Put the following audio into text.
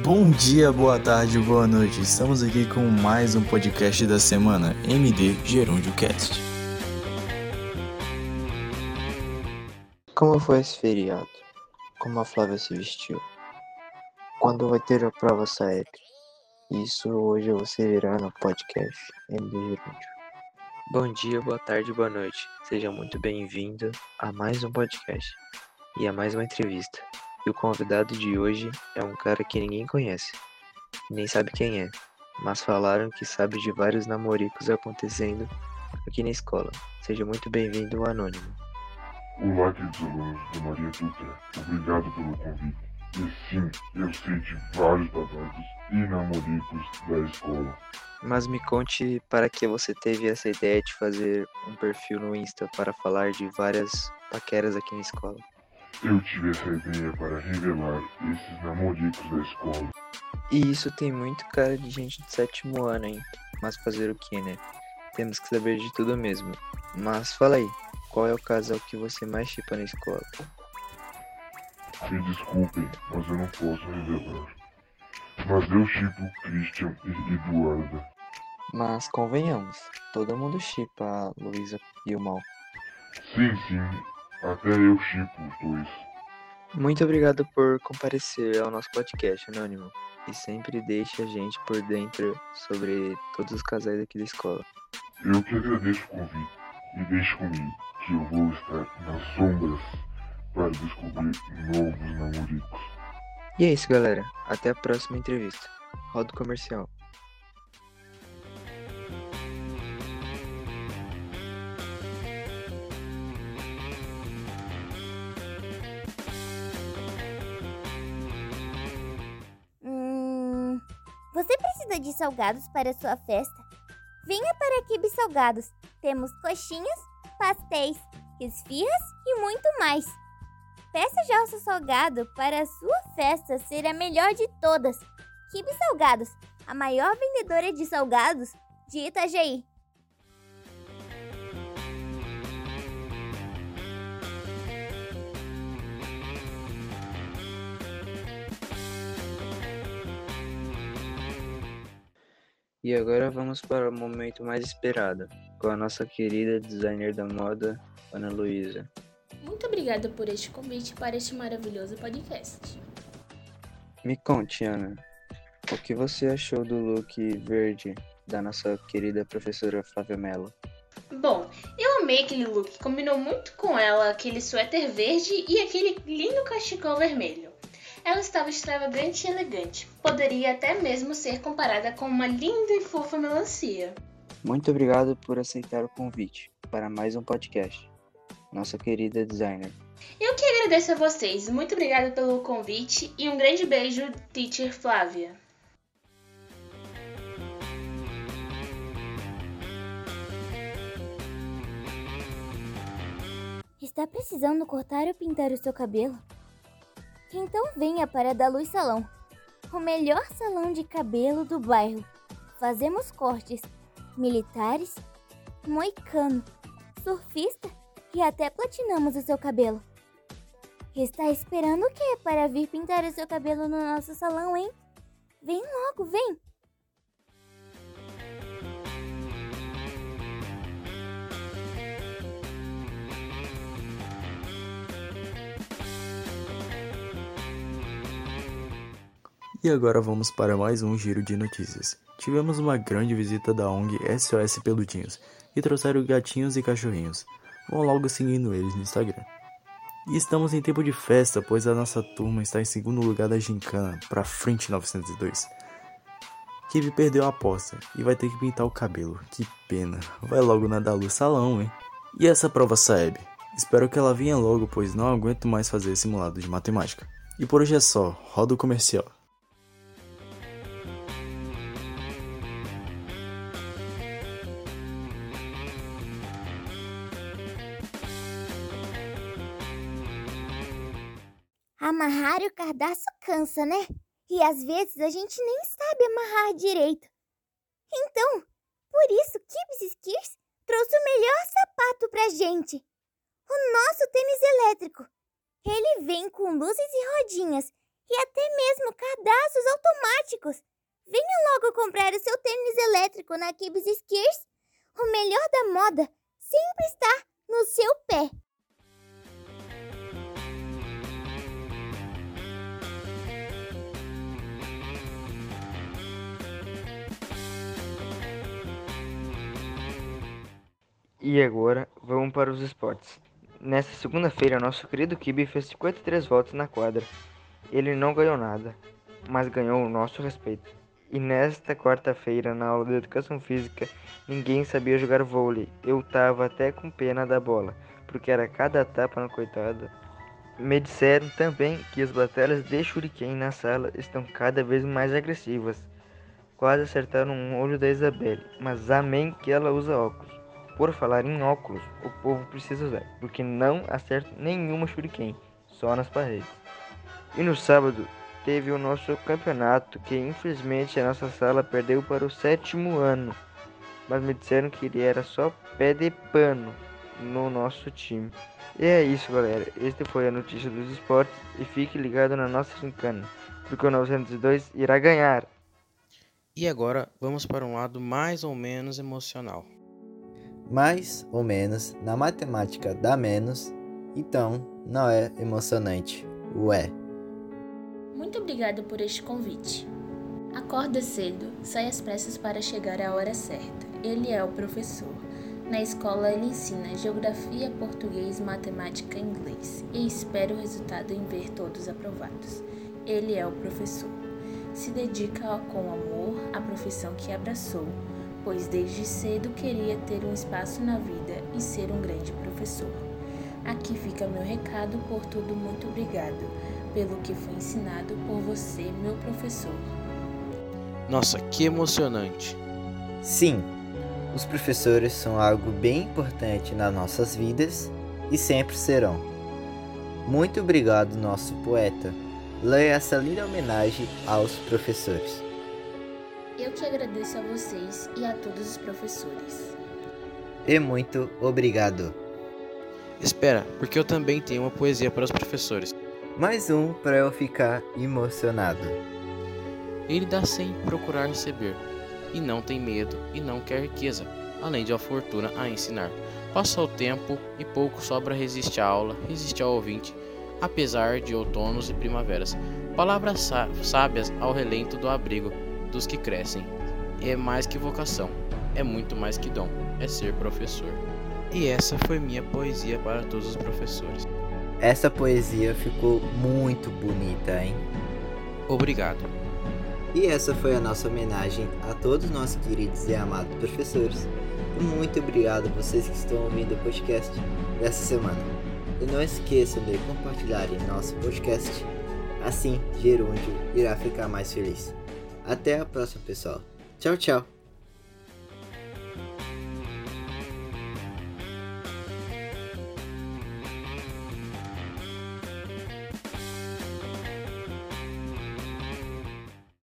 Bom dia, boa tarde, boa noite. Estamos aqui com mais um podcast da semana, MD Gerúndio Cast. Como foi esse feriado? Como a Flávia se vestiu? Quando vai ter a prova SAEP? Isso hoje você verá no podcast MD Gerúndio. Bom dia, boa tarde, boa noite. Seja muito bem-vindo a mais um podcast e a mais uma entrevista. E o convidado de hoje é um cara que ninguém conhece, nem sabe quem é, mas falaram que sabe de vários namoricos acontecendo aqui na escola. Seja muito bem-vindo, Anônimo. Olá, queridos alunos do Maria Dutra. Obrigado pelo convite. E sim, eu sei de vários babados e namoricos da escola. Mas me conte para que você teve essa ideia de fazer um perfil no Insta para falar de várias paqueras aqui na escola. Eu tive essa ideia para revelar esses namoricos da escola. E isso tem muito cara de gente do sétimo ano, hein? Mas fazer o que, né? Temos que saber de tudo mesmo. Mas fala aí, qual é o casal que você mais chipa na escola? Me desculpem, mas eu não posso revelar. Mas eu chipo Christian e Eduarda. Mas convenhamos, todo mundo chipa a Luísa e o Mal. Sim, sim, até eu chipo os dois. Muito obrigado por comparecer ao nosso podcast, Anônimo. E sempre deixe a gente por dentro sobre todos os casais aqui da escola. Eu que agradeço o convite e deixe comigo que eu vou estar nas sombras para descobrir novos namoricos. E é isso, galera. Até a próxima entrevista. Rodo comercial. Precisa de salgados para sua festa? Venha para Kibe Salgados. Temos coxinhas, pastéis, esfirras e muito mais. Peça já o seu salgado para a sua festa ser a melhor de todas. Kibe Salgados, a maior vendedora de salgados de Itajaí. E agora vamos para o momento mais esperado, com a nossa querida designer da moda, Ana Luísa. Muito obrigada por este convite para este maravilhoso podcast. Me conte, Ana, o que você achou do look verde da nossa querida professora Flávia Mello? Bom, eu amei aquele look, combinou muito com ela aquele suéter verde e aquele lindo cachecol vermelho. Ela estava extravagante e elegante. Poderia até mesmo ser comparada com uma linda e fofa melancia. Muito obrigado por aceitar o convite para mais um podcast, nossa querida designer. Eu que agradeço a vocês. Muito obrigada pelo convite e um grande beijo, Teacher Flávia. Está precisando cortar ou pintar o seu cabelo? Então venha para da Luz Salão, o melhor salão de cabelo do bairro. Fazemos cortes militares, moicano, surfista e até platinamos o seu cabelo. Está esperando o que para vir pintar o seu cabelo no nosso salão, hein? Vem logo, vem! E agora vamos para mais um giro de notícias. Tivemos uma grande visita da ONG SOS Peludinhos e trouxeram gatinhos e cachorrinhos. Vão logo seguindo eles no Instagram. E estamos em tempo de festa, pois a nossa turma está em segundo lugar da gincana, para frente 902. Kibi perdeu a aposta e vai ter que pintar o cabelo. Que pena. Vai logo na da luz salão, hein? E essa prova Saeb? Espero que ela venha logo, pois não aguento mais fazer simulado de matemática. E por hoje é só. Roda o comercial. Amarrar o cardaço cansa, né? E às vezes a gente nem sabe amarrar direito. Então, por isso Kibs Skiers trouxe o melhor sapato pra gente. O nosso tênis elétrico. Ele vem com luzes e rodinhas e até mesmo cadastros automáticos. Venha logo comprar o seu tênis elétrico na Kibs Skiers. O melhor da moda sempre está no seu pé. E agora, vamos para os esportes. Nesta segunda-feira, nosso querido Kibi fez 53 voltas na quadra. Ele não ganhou nada, mas ganhou o nosso respeito. E nesta quarta-feira, na aula de educação física, ninguém sabia jogar vôlei. Eu tava até com pena da bola, porque era cada tapa na coitada. Me disseram também que as batalhas de shuriken na sala estão cada vez mais agressivas. Quase acertaram um olho da Isabelle, mas amém que ela usa óculos. Por falar em óculos, o povo precisa usar, porque não acerta nenhuma shuriken, só nas paredes. E no sábado teve o nosso campeonato, que infelizmente a nossa sala perdeu para o sétimo ano, mas me disseram que ele era só pé de pano no nosso time. E é isso, galera. Este foi a notícia dos esportes e fique ligado na nossa gincana, porque o 902 irá ganhar. E agora vamos para um lado mais ou menos emocional. Mais ou menos na matemática dá menos, então não é emocionante. Ué. Muito obrigada por este convite. Acorda cedo, sai às pressas para chegar à hora certa. Ele é o professor. Na escola ele ensina geografia, português, matemática e inglês. E espero o resultado em ver todos aprovados. Ele é o professor. Se dedica com amor à profissão que abraçou, pois desde cedo queria ter um espaço na vida e ser um grande professor. Aqui fica meu recado por tudo muito obrigado pelo que foi ensinado por você, meu professor. Nossa, que emocionante! Sim, os professores são algo bem importante nas nossas vidas e sempre serão. Muito obrigado, nosso poeta. Leia essa linda homenagem aos professores. Eu que agradeço a vocês e a todos os professores. E muito obrigado. Espera, porque eu também tenho uma poesia para os professores. Mais um para eu ficar emocionado. Ele dá sem procurar receber, e não tem medo e não quer riqueza, além de a fortuna a ensinar. Passa o tempo e pouco sobra resiste à aula, resiste ao ouvinte, apesar de outonos e primaveras. Palavras sá sábias ao relento do abrigo dos que crescem. É mais que vocação, é muito mais que dom, é ser professor. E essa foi minha poesia para todos os professores. Essa poesia ficou muito bonita, hein? Obrigado. E essa foi a nossa homenagem a todos nossos queridos e amados professores. E muito obrigado a vocês que estão ouvindo o podcast dessa semana. E não esqueçam de compartilharem nosso podcast, assim Gerúndio irá ficar mais feliz. Até a próxima, pessoal. Tchau, tchau.